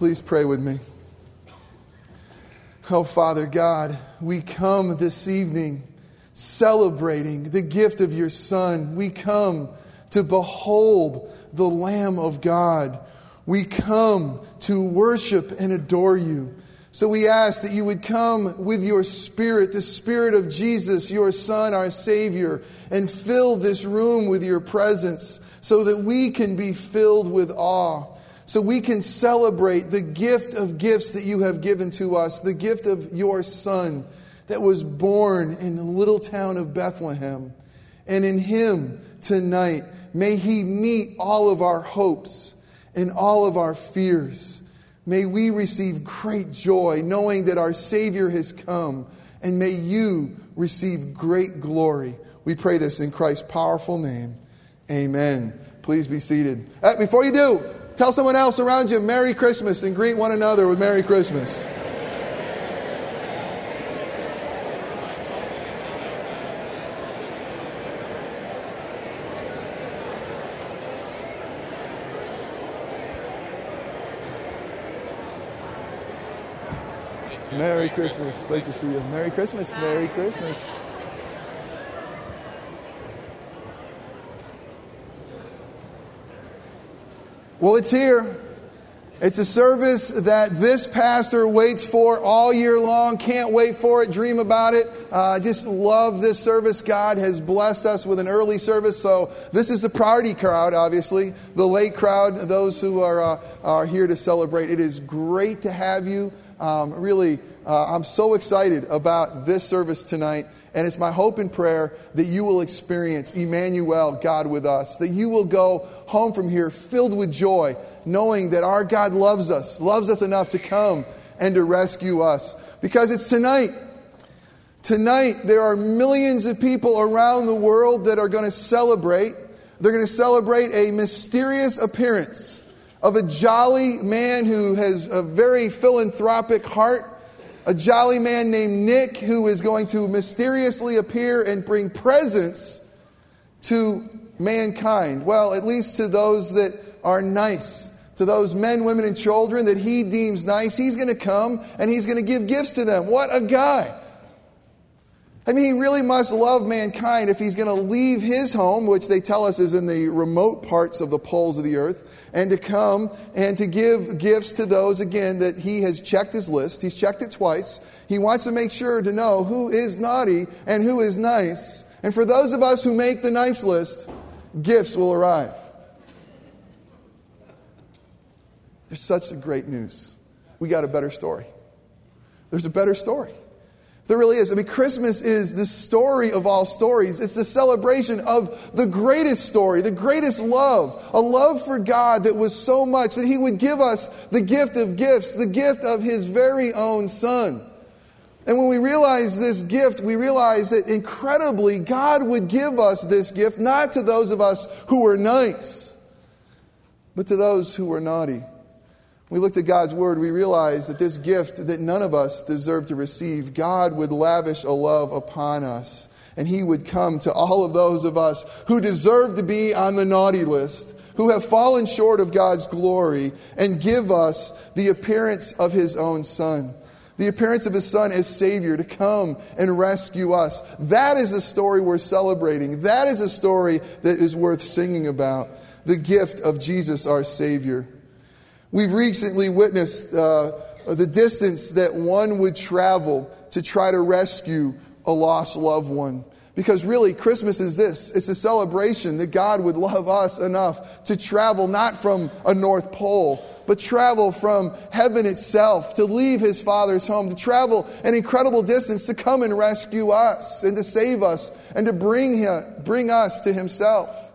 Please pray with me. Oh, Father God, we come this evening celebrating the gift of your Son. We come to behold the Lamb of God. We come to worship and adore you. So we ask that you would come with your Spirit, the Spirit of Jesus, your Son, our Savior, and fill this room with your presence so that we can be filled with awe so we can celebrate the gift of gifts that you have given to us, the gift of your Son that was born in the little town of Bethlehem. And in him tonight, may he meet all of our hopes and all of our fears. May we receive great joy knowing that our Savior has come, and may you receive great glory. We pray this in Christ's powerful name. Amen. Please be seated. Uh, before you do, Tell someone else around you Merry Christmas and greet one another with Merry Christmas. Merry Christmas. Great to see you. Merry Christmas. Merry Christmas. Well, it's here. It's a service that this pastor waits for all year long. Can't wait for it, dream about it. I uh, just love this service. God has blessed us with an early service. So, this is the priority crowd, obviously, the late crowd, those who are, uh, are here to celebrate. It is great to have you. Um, really, uh, I'm so excited about this service tonight. And it's my hope and prayer that you will experience Emmanuel, God with us, that you will go home from here filled with joy, knowing that our God loves us, loves us enough to come and to rescue us. Because it's tonight. Tonight, there are millions of people around the world that are going to celebrate. They're going to celebrate a mysterious appearance of a jolly man who has a very philanthropic heart a jolly man named Nick who is going to mysteriously appear and bring presents to mankind. Well, at least to those that are nice, to those men, women, and children that he deems nice. He's going to come and he's going to give gifts to them. What a guy! I mean, he really must love mankind if he's going to leave his home, which they tell us is in the remote parts of the poles of the earth, and to come and to give gifts to those, again, that he has checked his list. He's checked it twice. He wants to make sure to know who is naughty and who is nice. And for those of us who make the nice list, gifts will arrive. There's such a great news. We got a better story. There's a better story. There really is. I mean, Christmas is the story of all stories. It's the celebration of the greatest story, the greatest love, a love for God that was so much that He would give us the gift of gifts, the gift of His very own Son. And when we realize this gift, we realize that incredibly God would give us this gift not to those of us who were nice, but to those who were naughty we looked at God's word, we realized that this gift that none of us deserve to receive, God would lavish a love upon us. And He would come to all of those of us who deserve to be on the naughty list, who have fallen short of God's glory, and give us the appearance of His own Son. The appearance of His Son as Savior to come and rescue us. That is a story we're celebrating. That is a story that is worth singing about. The gift of Jesus, our Savior. We've recently witnessed uh, the distance that one would travel to try to rescue a lost loved one. Because really, Christmas is this it's a celebration that God would love us enough to travel not from a North Pole, but travel from heaven itself, to leave his Father's home, to travel an incredible distance to come and rescue us and to save us and to bring, him, bring us to himself.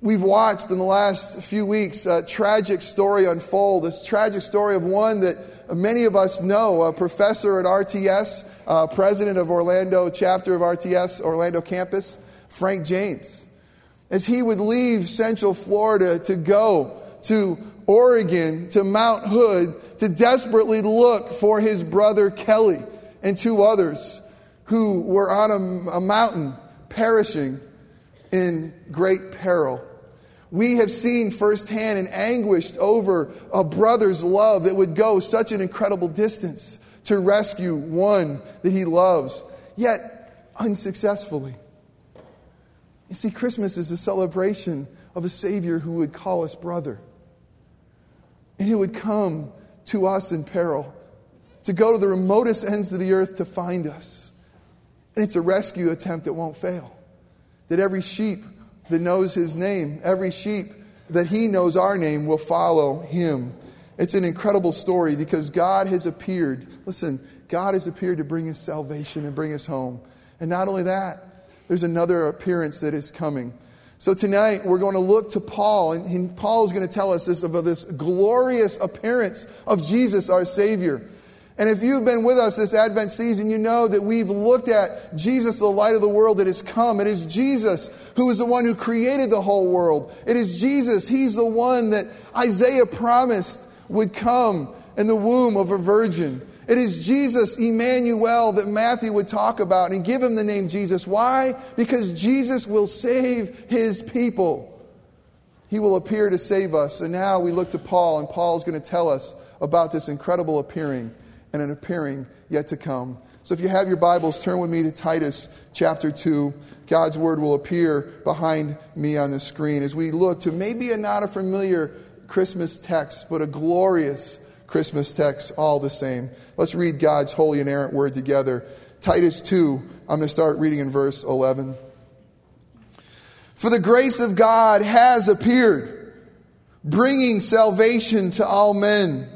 We've watched in the last few weeks a tragic story unfold, this tragic story of one that many of us know, a professor at RTS, uh, president of Orlando chapter of RTS, Orlando campus, Frank James. As he would leave Central Florida to go to Oregon, to Mount Hood, to desperately look for his brother Kelly and two others who were on a, a mountain perishing in great peril. We have seen firsthand and anguished over a brother's love that would go such an incredible distance to rescue one that he loves, yet unsuccessfully. You see, Christmas is a celebration of a Savior who would call us brother and who would come to us in peril, to go to the remotest ends of the earth to find us. And it's a rescue attempt that won't fail. That every sheep that knows his name, every sheep that he knows our name, will follow him. It's an incredible story because God has appeared. Listen, God has appeared to bring us salvation and bring us home. And not only that, there's another appearance that is coming. So tonight we're going to look to Paul, and Paul is going to tell us this about this glorious appearance of Jesus, our Savior. And if you've been with us this Advent season, you know that we've looked at Jesus, the light of the world that has come. It is Jesus who is the one who created the whole world. It is Jesus. He's the one that Isaiah promised would come in the womb of a virgin. It is Jesus, Emmanuel, that Matthew would talk about and give him the name Jesus. Why? Because Jesus will save his people. He will appear to save us. And now we look to Paul, and Paul's going to tell us about this incredible appearing and an appearing yet to come. So if you have your Bibles, turn with me to Titus chapter 2. God's word will appear behind me on the screen as we look to maybe a not a familiar Christmas text, but a glorious Christmas text all the same. Let's read God's holy and inerrant word together. Titus 2, I'm going to start reading in verse 11. For the grace of God has appeared, bringing salvation to all men,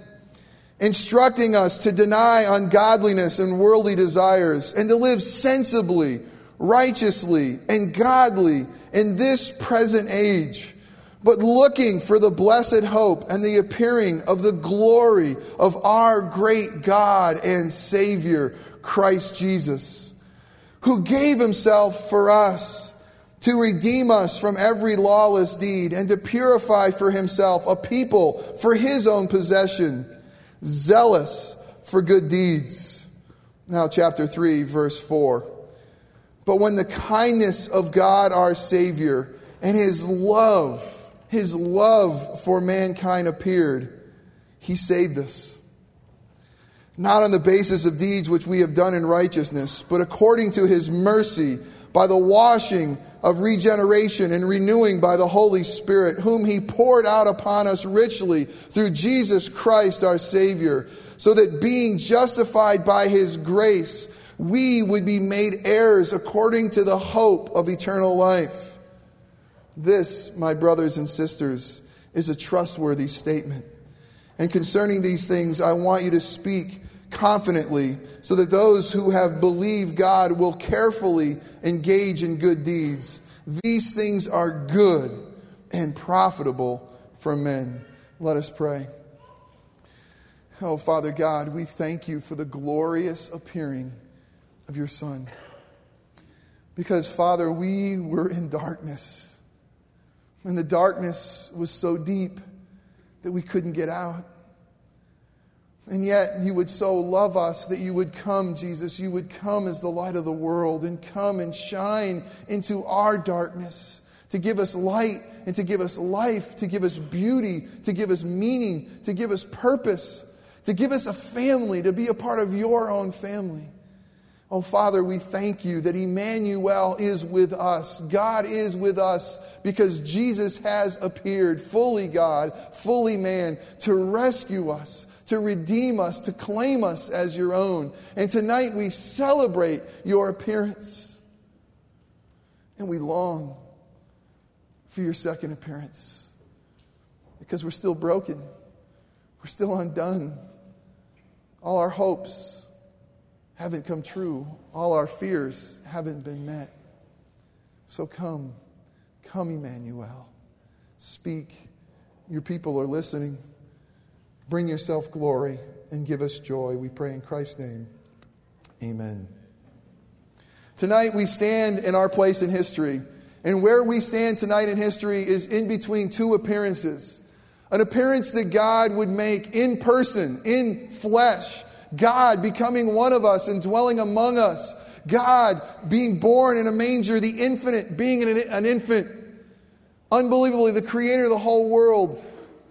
instructing us to deny ungodliness and worldly desires, and to live sensibly, righteously, and godly in this present age but looking for the blessed hope and the appearing of the glory of our great God and Savior, Christ Jesus, who gave himself for us to redeem us from every lawless deed and to purify for himself a people for his own possession, zealous for good deeds. Now, chapter 3, verse 4. But when the kindness of God our Savior and his love, his love for mankind appeared, he saved us. Not on the basis of deeds which we have done in righteousness, but according to his mercy, by the washing of regeneration and renewing by the Holy Spirit, whom he poured out upon us richly through Jesus Christ our Savior, so that being justified by his grace, we would be made heirs according to the hope of eternal life. This, my brothers and sisters, is a trustworthy statement. And concerning these things, I want you to speak confidently so that those who have believed God will carefully engage in good deeds. These things are good and profitable for men. Let us pray. Oh, Father God, we thank you for the glorious appearing of your Son. Because, Father, we were in darkness and the darkness was so deep that we couldn't get out. And yet, you would so love us that you would come, Jesus. You would come as the light of the world and come and shine into our darkness to give us light and to give us life, to give us beauty, to give us meaning, to give us purpose, to give us a family, to be a part of your own family. Oh, Father, we thank you that Emmanuel is with us. God is with us because Jesus has appeared, fully God, fully man, to rescue us, to redeem us, to claim us as your own. And tonight we celebrate your appearance. And we long for your second appearance because we're still broken, we're still undone. All our hopes, haven't come true. All our fears haven't been met. So come, come, Emmanuel. Speak. Your people are listening. Bring yourself glory and give us joy. We pray in Christ's name. Amen. Tonight we stand in our place in history. And where we stand tonight in history is in between two appearances an appearance that God would make in person, in flesh God becoming one of us and dwelling among us, God being born in a manger, the infinite being an, an infant, Unbelievably, the creator of the whole world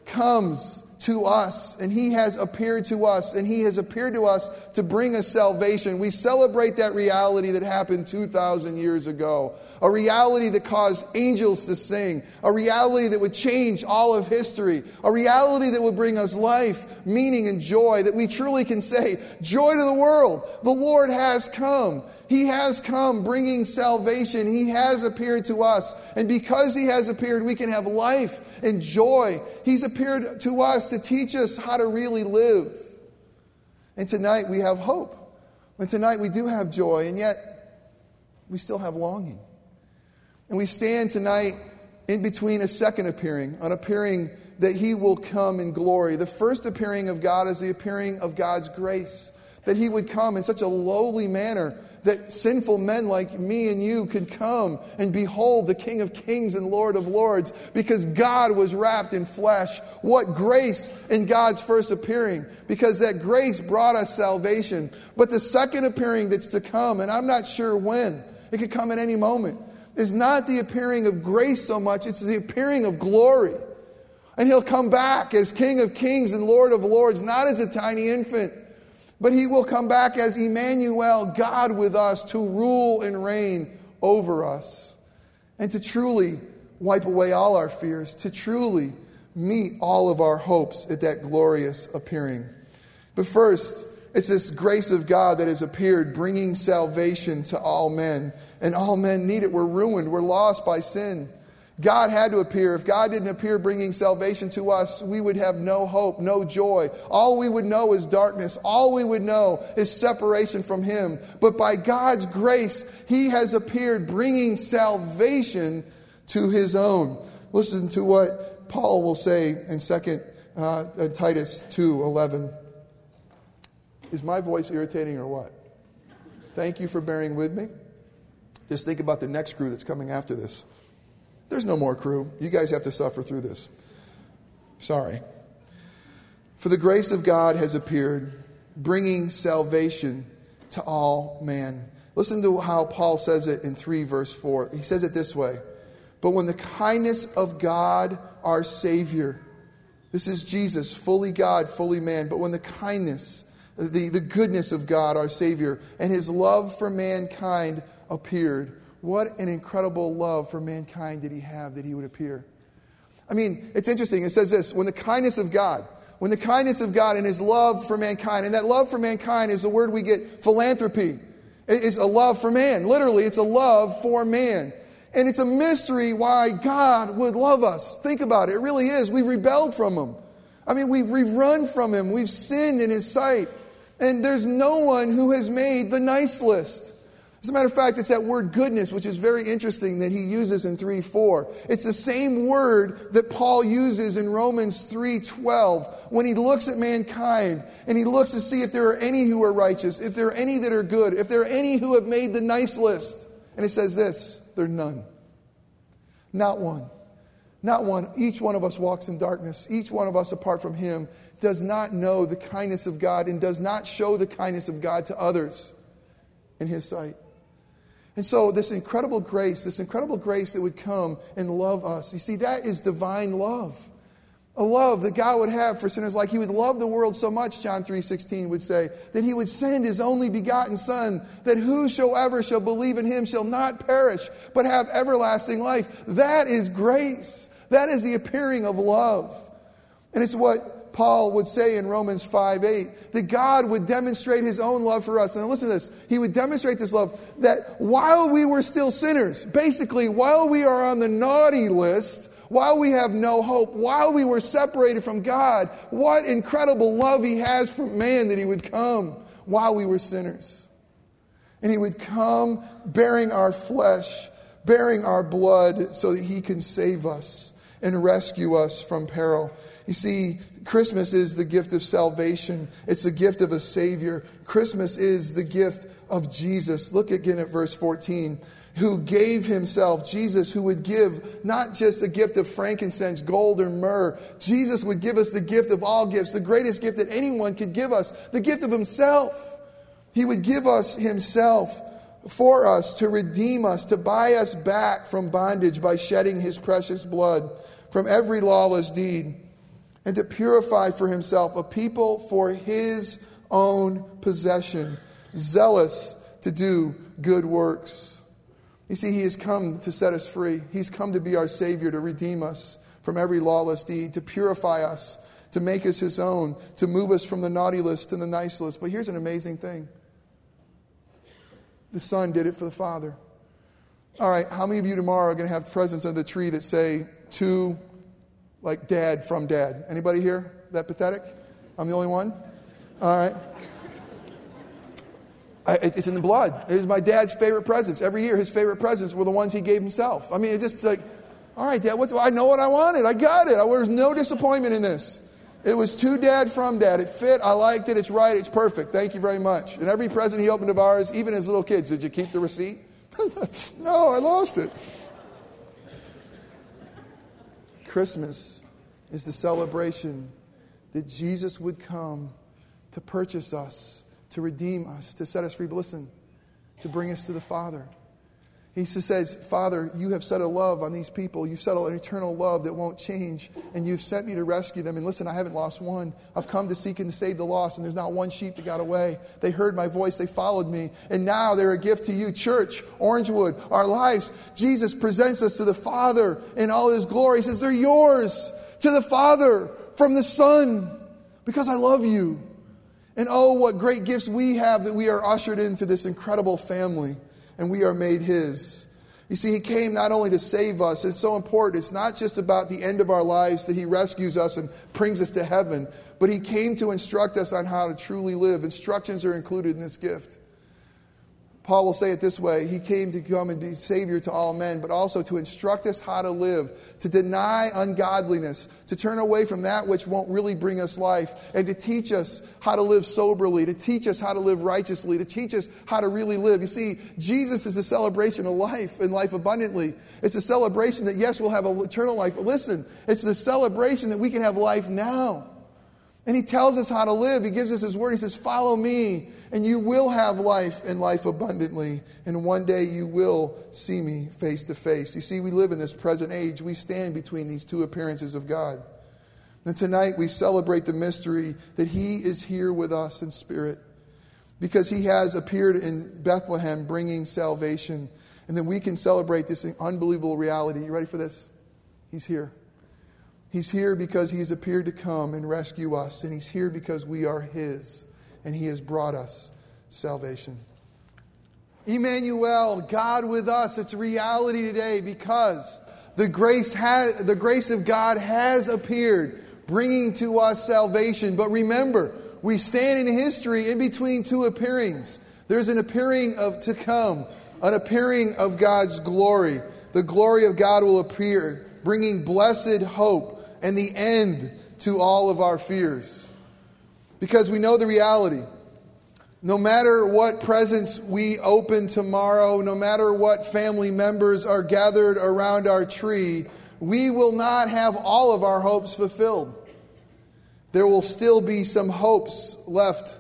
comes to us and he has appeared to us and he has appeared to us to bring us salvation. We celebrate that reality that happened 2,000 years ago, a reality that caused angels to sing, a reality that would change all of history, a reality that would bring us life, meaning, and joy, that we truly can say, Joy to the world, the Lord has come. He has come bringing salvation. He has appeared to us. And because He has appeared, we can have life and joy. He's appeared to us to teach us how to really live. And tonight we have hope. And tonight we do have joy, and yet we still have longing. And we stand tonight in between a second appearing, an appearing that He will come in glory. The first appearing of God is the appearing of God's grace, that He would come in such a lowly manner that sinful men like me and you could come and behold the King of Kings and Lord of Lords because God was wrapped in flesh. What grace in God's first appearing because that grace brought us salvation. But the second appearing that's to come, and I'm not sure when, it could come at any moment, is not the appearing of grace so much, it's the appearing of glory. And he'll come back as King of Kings and Lord of Lords, not as a tiny infant but he will come back as Emmanuel, God with us, to rule and reign over us, and to truly wipe away all our fears, to truly meet all of our hopes at that glorious appearing. But first, it's this grace of God that has appeared, bringing salvation to all men. And all men need it. We're ruined, we're lost by sin. God had to appear. If God didn't appear bringing salvation to us, we would have no hope, no joy. All we would know is darkness. All we would know is separation from Him. But by God's grace, He has appeared bringing salvation to His own. Listen to what Paul will say in 2 uh, Titus 2 11. Is my voice irritating or what? Thank you for bearing with me. Just think about the next crew that's coming after this. There's no more crew. You guys have to suffer through this. Sorry. For the grace of God has appeared, bringing salvation to all man. Listen to how Paul says it in 3 verse 4. He says it this way But when the kindness of God, our Savior, this is Jesus, fully God, fully man, but when the kindness, the, the goodness of God, our Savior, and his love for mankind appeared, what an incredible love for mankind did he have that he would appear. I mean, it's interesting. It says this when the kindness of God, when the kindness of God and his love for mankind, and that love for mankind is the word we get philanthropy. It's a love for man. Literally, it's a love for man. And it's a mystery why God would love us. Think about it. It really is. We've rebelled from him. I mean, we've, we've run from him. We've sinned in his sight. And there's no one who has made the nice list. As a matter of fact, it's that word goodness, which is very interesting that he uses in 3 4. It's the same word that Paul uses in Romans 3 12 when he looks at mankind and he looks to see if there are any who are righteous, if there are any that are good, if there are any who have made the nice list. And it says this there are none. Not one. Not one. Each one of us walks in darkness. Each one of us, apart from him, does not know the kindness of God and does not show the kindness of God to others in his sight. And so, this incredible grace, this incredible grace that would come and love us, you see, that is divine love. A love that God would have for sinners like he would love the world so much, John 3:16 would say, that he would send his only begotten son, that whosoever shall believe in him shall not perish, but have everlasting life. That is grace. That is the appearing of love. And it's what Paul would say in Romans 5 8, that God would demonstrate his own love for us. And listen to this. He would demonstrate this love that while we were still sinners, basically, while we are on the naughty list, while we have no hope, while we were separated from God, what incredible love he has for man that he would come while we were sinners. And he would come bearing our flesh, bearing our blood, so that he can save us and rescue us from peril. You see, Christmas is the gift of salvation, it's the gift of a Savior. Christmas is the gift of Jesus. Look again at verse 14 who gave himself, Jesus, who would give not just a gift of frankincense, gold, or myrrh. Jesus would give us the gift of all gifts, the greatest gift that anyone could give us, the gift of himself. He would give us himself for us to redeem us, to buy us back from bondage by shedding his precious blood from every lawless deed, and to purify for himself a people for his own possession, zealous to do good works. You see, he has come to set us free. He's come to be our Savior, to redeem us from every lawless deed, to purify us, to make us his own, to move us from the naughty list to the nice list. But here's an amazing thing the Son did it for the Father. All right, how many of you tomorrow are going to have presents under the tree that say to, like dad from dad? Anybody here that pathetic? I'm the only one? All right. I, it's in the blood. It is my dad's favorite presents. Every year, his favorite presents were the ones he gave himself. I mean, it's just like, all right, dad, I know what I wanted. I got it. There's no disappointment in this. It was to dad from dad. It fit. I liked it. It's right. It's perfect. Thank you very much. And every present he opened of ours, even his little kids, did you keep the receipt? no, I lost it. Christmas is the celebration that Jesus would come to purchase us, to redeem us, to set us free. But listen, to bring us to the Father. He says, Father, you have set a love on these people. You've set an eternal love that won't change, and you've sent me to rescue them. And listen, I haven't lost one. I've come to seek and to save the lost, and there's not one sheep that got away. They heard my voice, they followed me, and now they're a gift to you. Church, Orangewood, our lives. Jesus presents us to the Father in all his glory. He says, They're yours to the Father from the Son because I love you. And oh, what great gifts we have that we are ushered into this incredible family and we are made His. You see, He came not only to save us, it's so important. It's not just about the end of our lives that He rescues us and brings us to heaven, but He came to instruct us on how to truly live. Instructions are included in this gift. Paul will say it this way He came to come and be Savior to all men, but also to instruct us how to live, to deny ungodliness, to turn away from that which won't really bring us life, and to teach us how to live soberly, to teach us how to live righteously, to teach us how to really live. You see, Jesus is a celebration of life and life abundantly. It's a celebration that, yes, we'll have eternal life, but listen, it's a celebration that we can have life now. And He tells us how to live. He gives us His word. He says, Follow me and you will have life and life abundantly. And one day you will see me face to face. You see, we live in this present age. We stand between these two appearances of God. And tonight we celebrate the mystery that He is here with us in spirit because He has appeared in Bethlehem bringing salvation. And then we can celebrate this unbelievable reality. You ready for this? He's here. He's here because He's appeared to come and rescue us, and He's here because we are His and he has brought us salvation. Emmanuel, God with us, it's reality today because the grace, ha- the grace of God has appeared, bringing to us salvation. But remember, we stand in history in between two appearings. There's an appearing of to come, an appearing of God's glory. The glory of God will appear, bringing blessed hope and the end to all of our fears because we know the reality. No matter what presents we open tomorrow, no matter what family members are gathered around our tree, we will not have all of our hopes fulfilled. There will still be some hopes left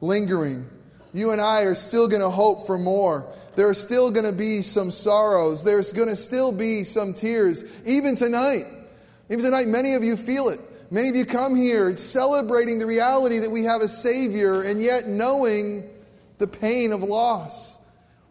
lingering. You and I are still going to hope for more. There are still going to be some sorrows. There's going to still be some tears. Even tonight. Even tonight, many of you feel it. Many of you come here celebrating the reality that we have a Savior and yet knowing the pain of loss,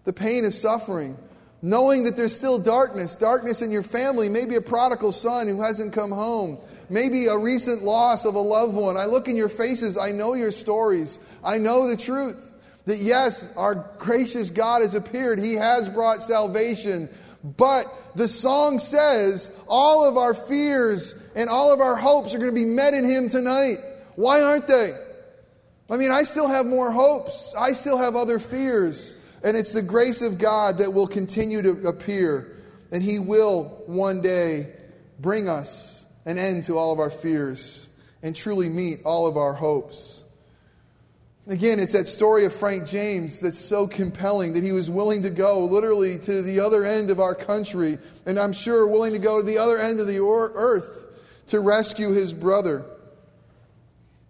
the pain of suffering, knowing that there's still darkness, darkness in your family, maybe a prodigal son who hasn't come home, maybe a recent loss of a loved one. I look in your faces, I know your stories, I know the truth. That yes, our gracious God has appeared. He has brought salvation. But the song says all of our fears and all of our hopes are going to be met in Him tonight. Why aren't they? I mean, I still have more hopes, I still have other fears. And it's the grace of God that will continue to appear. And He will one day bring us an end to all of our fears and truly meet all of our hopes. Again, it's that story of Frank James that's so compelling that he was willing to go literally to the other end of our country, and I'm sure willing to go to the other end of the earth to rescue his brother.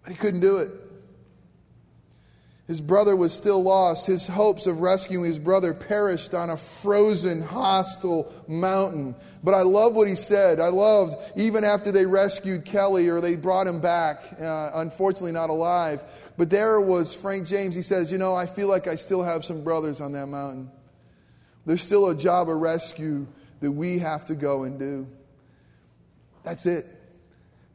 But he couldn't do it. His brother was still lost. His hopes of rescuing his brother perished on a frozen, hostile mountain. But I love what he said. I loved, even after they rescued Kelly or they brought him back, uh, unfortunately not alive. But there was Frank James. He says, You know, I feel like I still have some brothers on that mountain. There's still a job of rescue that we have to go and do. That's it.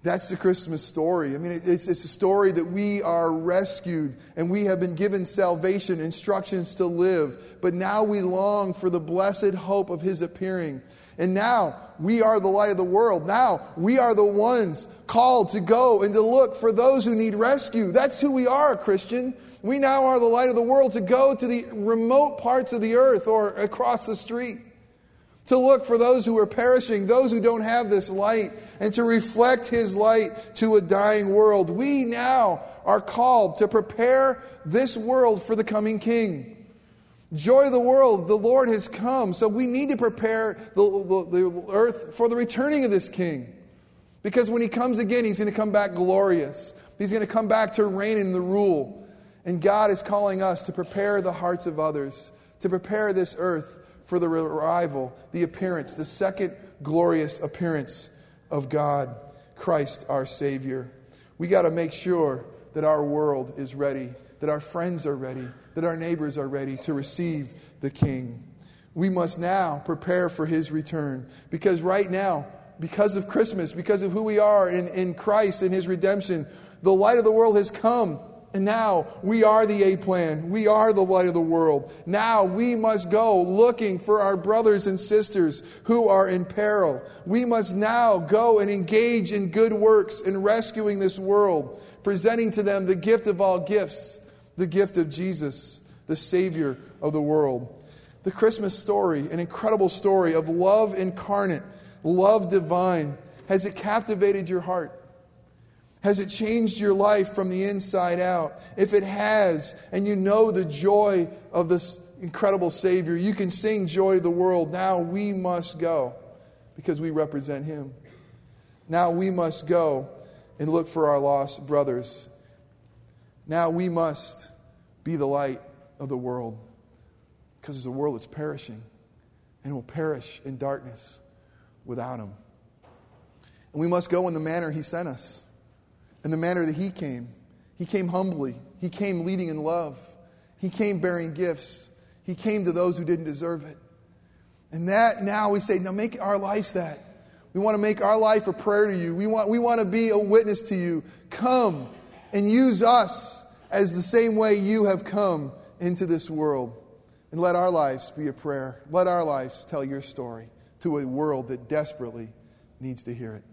That's the Christmas story. I mean, it's, it's a story that we are rescued and we have been given salvation, instructions to live, but now we long for the blessed hope of His appearing. And now we are the light of the world. Now we are the ones called to go and to look for those who need rescue. That's who we are, Christian. We now are the light of the world to go to the remote parts of the earth or across the street to look for those who are perishing, those who don't have this light, and to reflect His light to a dying world. We now are called to prepare this world for the coming King. Joy of the world, the Lord has come. So we need to prepare the, the, the, earth for the returning of this King. Because when he comes again, he's going to come back glorious. He's going to come back to reign and the rule. And God is calling us to prepare the hearts of others, to prepare this earth for the arrival, the appearance, the second glorious appearance of God, Christ our Savior. We got to make sure that our world is ready, that our friends are ready, that our neighbors are ready to receive the King. We must now prepare for his return because right now, because of Christmas, because of who we are in, in Christ and his redemption, the light of the world has come and now we are the A plan. We are the light of the world. Now we must go looking for our brothers and sisters who are in peril. We must now go and engage in good works in rescuing this world, presenting to them the gift of all gifts, the gift of Jesus, the Savior of the world. The Christmas story, an incredible story of love incarnate, love divine. Has it captivated your heart? Has it changed your life from the inside out? If it has, and you know the joy of this incredible Savior, you can sing Joy to the World. Now we must go because we represent Him. Now we must go and look for our lost brothers. Now we must be the light of the world because there's a world that's perishing and will perish in darkness without Him. And we must go in the manner He sent us in the manner that he came. He came humbly, he came leading in love, he came bearing gifts, he came to those who didn't deserve it. And that now we say, now make our lives that. We want to make our life a prayer to you. We want, we want to be a witness to you. Come and use us as the same way you have come into this world. And let our lives be a prayer. Let our lives tell your story to a world that desperately needs to hear it.